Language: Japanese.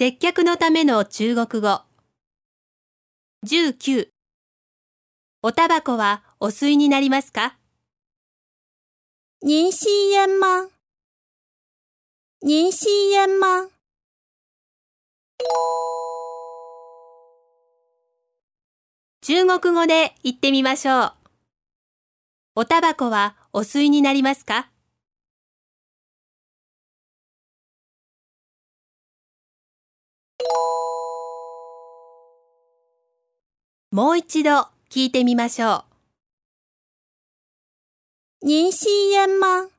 接客のための中国語。19おタバコはお吸いになりますか？您吸烟吗？您吸烟吗？中国語で言ってみましょう。おタバコはお吸いになりますか？もう一度聞いてみましょう。您吸烟吗？